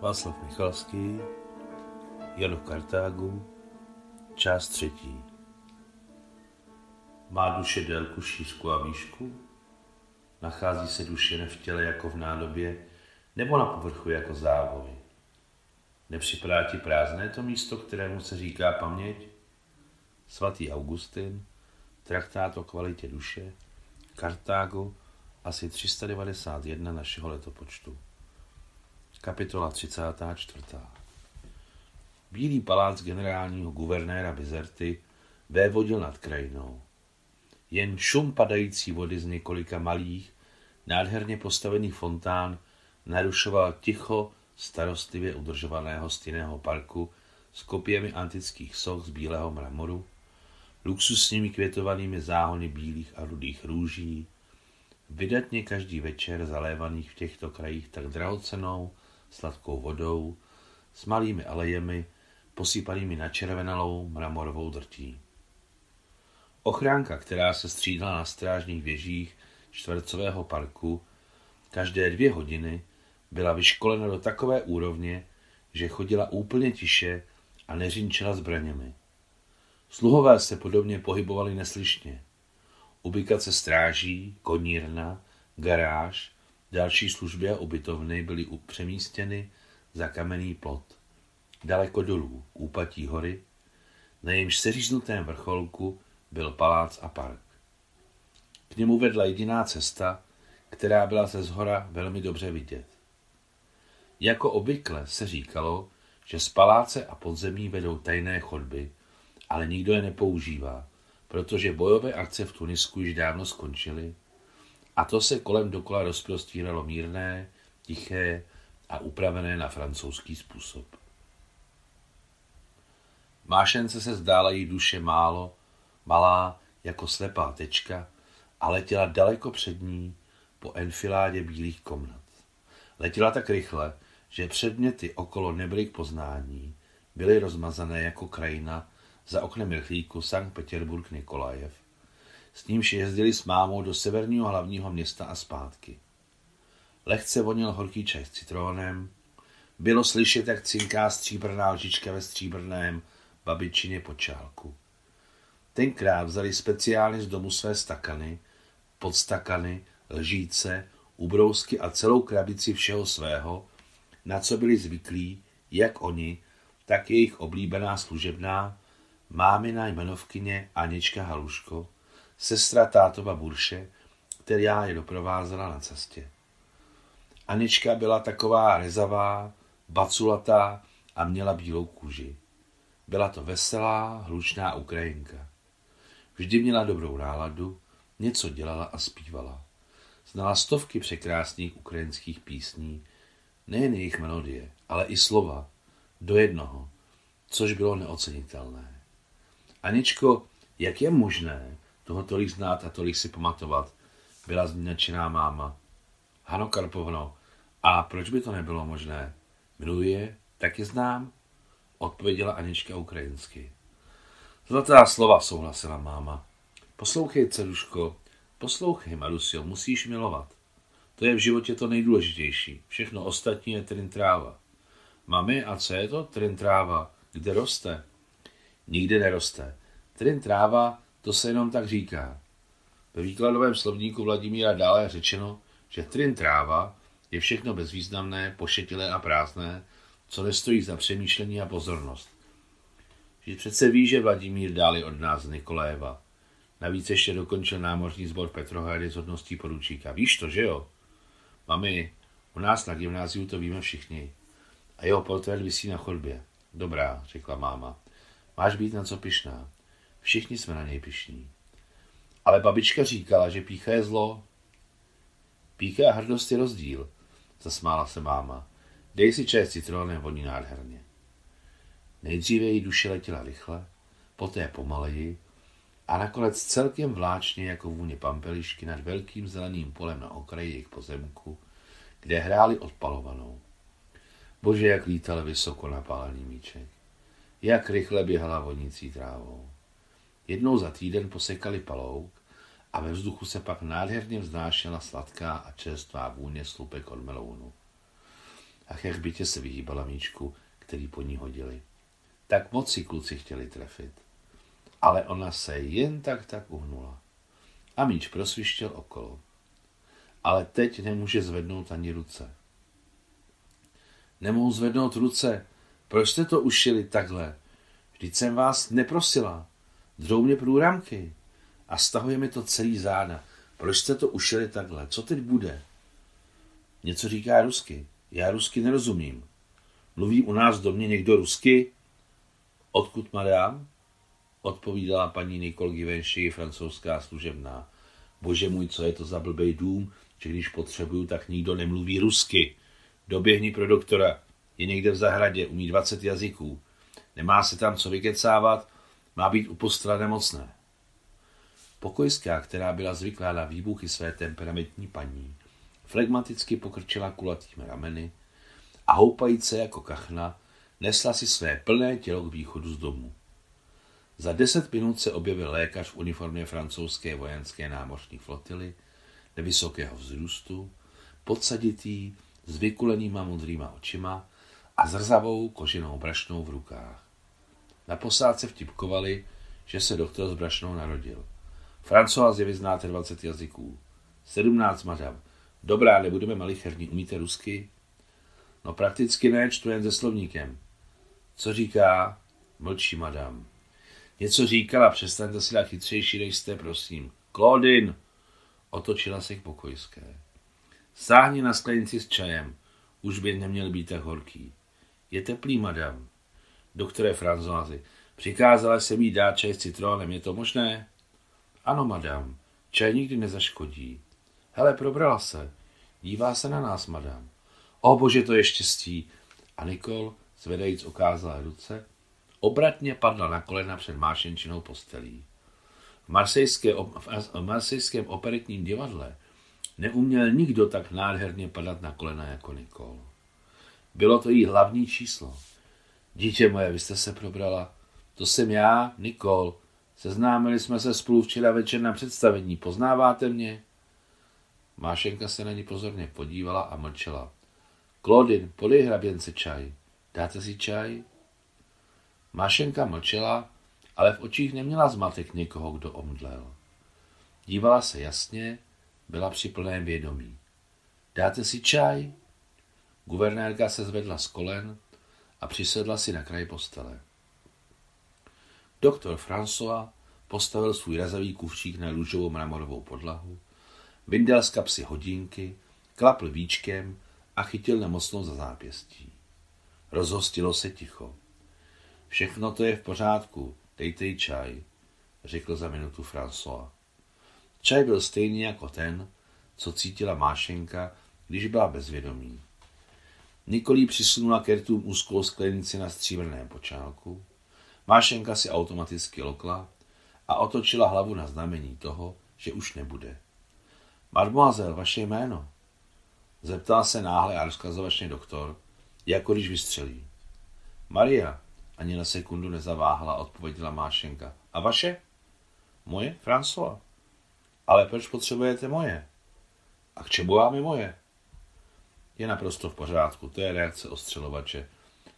Václav Michalský, Jan v Kartágu, část třetí. Má duše délku, šířku a výšku? Nachází se duše jen v těle jako v nádobě, nebo na povrchu jako závoj? Nepřipadá ti prázdné to místo, kterému se říká paměť? Svatý Augustin, traktát o kvalitě duše, Kartágo, asi 391 našeho letopočtu. Kapitola 34. Bílý palác generálního guvernéra Bizerty vévodil nad krajinou. Jen šum padající vody z několika malých, nádherně postavených fontán narušoval ticho starostlivě udržovaného stinného parku s kopěmi antických soch z bílého mramoru, luxusními květovanými záhony bílých a rudých růží, vydatně každý večer zalévaných v těchto krajích tak drahocenou, sladkou vodou, s malými alejemi, posypanými načervenalou mramorovou drtí. Ochránka, která se střídala na strážních věžích čtvercového parku, každé dvě hodiny byla vyškolena do takové úrovně, že chodila úplně tiše a neřinčila zbraněmi. Sluhové se podobně pohybovali neslyšně. Ubikace stráží, konírna, garáž Další služby a ubytovny byly přemístěny za kamenný plot. Daleko dolů, úpatí hory, na jejímž seříznutém vrcholku byl palác a park. K němu vedla jediná cesta, která byla ze zhora velmi dobře vidět. Jako obvykle se říkalo, že z paláce a podzemí vedou tajné chodby, ale nikdo je nepoužívá, protože bojové akce v Tunisku již dávno skončily a to se kolem dokola rozprostíralo mírné, tiché a upravené na francouzský způsob. Mášence se zdála jí duše málo, malá jako slepá tečka a letěla daleko před ní po enfiládě bílých komnat. Letěla tak rychle, že předměty okolo nebyly k poznání, byly rozmazané jako krajina za oknem rychlíku Sankt Petersburg Nikolajev s nímž jezdili s mámou do severního hlavního města a zpátky. Lehce vonil horký čaj s citrónem, bylo slyšet, jak cinká stříbrná lžička ve stříbrném babičině počálku. Tenkrát vzali speciálně z domu své stakany, podstakany, lžíce, ubrousky a celou krabici všeho svého, na co byli zvyklí, jak oni, tak jejich oblíbená služebná, mámina jmenovkyně Anička Haluško, sestra tátova Burše, která je doprovázela na cestě. Anička byla taková rezavá, baculatá a měla bílou kůži. Byla to veselá, hlučná Ukrajinka. Vždy měla dobrou náladu, něco dělala a zpívala. Znala stovky překrásných ukrajinských písní, nejen jejich melodie, ale i slova, do jednoho, což bylo neocenitelné. Aničko, jak je možné, toho tolik znát a tolik si pamatovat, byla změnčená máma. Hano Karpovno, a proč by to nebylo možné? Miluji je, tak je znám, odpověděla Anička ukrajinsky. Zlatá slova souhlasila máma. Poslouchej, ceruško, poslouchej, Marusio, musíš milovat. To je v životě to nejdůležitější. Všechno ostatní je trintráva. Mami, a co je to trintráva? Kde roste? Nikde neroste. Trintráva to se jenom tak říká. Ve výkladovém slovníku Vladimíra dále je řečeno, že trin tráva je všechno bezvýznamné, pošetilé a prázdné, co nestojí za přemýšlení a pozornost. Že přece ví, že Vladimír dál od nás z Nikoléva. Navíc ještě dokončil námořní sbor Petrohrady s hodností poručíka. Víš to, že jo? Mami, u nás na gymnáziu to víme všichni. A jeho portrét visí na chodbě. Dobrá, řekla máma. Máš být na co pišná. Všichni jsme na něj pišní. Ale babička říkala, že pícha je zlo. Pícha a hrdost je rozdíl, zasmála se máma. Dej si čaj s citronem, voní nádherně. Nejdříve její duše letěla rychle, poté pomaleji a nakonec celkem vláčně jako vůně pampelišky nad velkým zeleným polem na okraji jejich pozemku, kde hráli odpalovanou. Bože, jak lítal vysoko napálený míček. Jak rychle běhala vonící trávou. Jednou za týden posekali palouk a ve vzduchu se pak nádherně vznášela sladká a čerstvá vůně slupek od melounu. Ach, jak bytě se vyhýbala míčku, který po ní hodili. Tak moc si kluci chtěli trefit. Ale ona se jen tak tak uhnula. A míč prosvištěl okolo. Ale teď nemůže zvednout ani ruce. Nemohu zvednout ruce. Proč jste to ušili takhle? Vždyť jsem vás neprosila. Drou mě průramky. A stahuje mi to celý záda. Proč jste to ušili takhle? Co teď bude? Něco říká rusky. Já rusky nerozumím. Mluví u nás do mě někdo rusky? Odkud, madám? Odpovídala paní Nicole Givenchy, francouzská služebná. Bože můj, co je to za blbej dům, že když potřebuju, tak nikdo nemluví rusky. Doběhni pro doktora. Je někde v zahradě, umí 20 jazyků. Nemá se tam co vykecávat, má být u postele nemocné. Pokojská, která byla zvyklá na výbuchy své temperamentní paní, flegmaticky pokrčila kulatými rameny a houpajíce jako kachna nesla si své plné tělo k východu z domu. Za deset minut se objevil lékař v uniformě francouzské vojenské námořní flotily, nevysokého vzrůstu, podsaditý, s vykulenýma modrýma očima a zrzavou koženou brašnou v rukách. Na posádce vtipkovali, že se doktor s brašnou narodil. Francois je vyznáte 20 jazyků. 17, madam. Dobrá, nebudeme malicherní. Umíte rusky? No prakticky ne, čtu jen se slovníkem. Co říká? Mlčí, madam. Něco říkala, přestaňte si dát chytřejší, než jste, prosím. Claudin! Otočila se k pokojské. Sáhni na sklenici s čajem. Už by neměl být tak horký. Je teplý, madam. Doktore Franzoázy, přikázala se mi dát čaj s citrónem, je to možné? Ano, madam. Čaj nikdy nezaškodí. Hele, probrala se. Dívá se na nás, madam. O bože, to je štěstí. A Nikol, zvedajíc okázala ruce, obratně padla na kolena před mášenčinou postelí. V, marsejské, v marsejském operetním divadle neuměl nikdo tak nádherně padat na kolena jako Nikol. Bylo to jí hlavní číslo. Dítě moje, vy jste se probrala. To jsem já, Nikol. Seznámili jsme se spolu včera večer na představení. Poznáváte mě? Mášenka se na ní pozorně podívala a mlčela. Klodin, podej hraběnce čaj. Dáte si čaj? Mášenka mlčela, ale v očích neměla zmatek někoho, kdo omdlel. Dívala se jasně, byla při plném vědomí. Dáte si čaj? Guvernérka se zvedla z kolen a přisedla si na kraj postele. Doktor François postavil svůj razavý kufřík na růžovou mramorovou podlahu, vyndal z kapsy hodinky, klapl víčkem a chytil nemocnou za zápěstí. Rozhostilo se ticho. Všechno to je v pořádku, dejte jí čaj, řekl za minutu François. Čaj byl stejný jako ten, co cítila Mášenka, když byla bezvědomí. Nikolí přisunula kertům úzkou sklenici na stříbrném počálku, Mášenka si automaticky lokla a otočila hlavu na znamení toho, že už nebude. Mademoiselle, vaše jméno? Zeptal se náhle a rozkazovačně doktor, jako když vystřelí. Maria, ani na sekundu nezaváhla, odpověděla Mášenka. A vaše? Moje? François. Ale proč potřebujete moje? A k čemu vám je moje? Je naprosto v pořádku, to je reakce ostřelovače.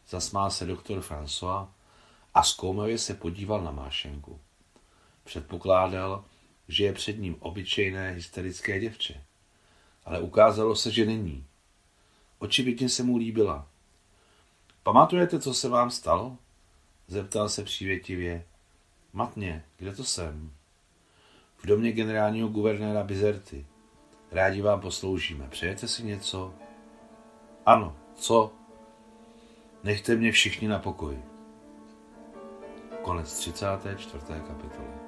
Zasmál se doktor François a zkoumavě se podíval na Mášenku. Předpokládal, že je před ním obyčejné hysterické děvče. Ale ukázalo se, že není. Očividně se mu líbila. Pamatujete, co se vám stalo? Zeptal se přívětivě. Matně, kde to jsem? V domě generálního guvernéra Bizerty. Rádi vám posloužíme. Přejete si něco? Ano, co? Nechte mě všichni na pokoji. Konec 34. kapitoly.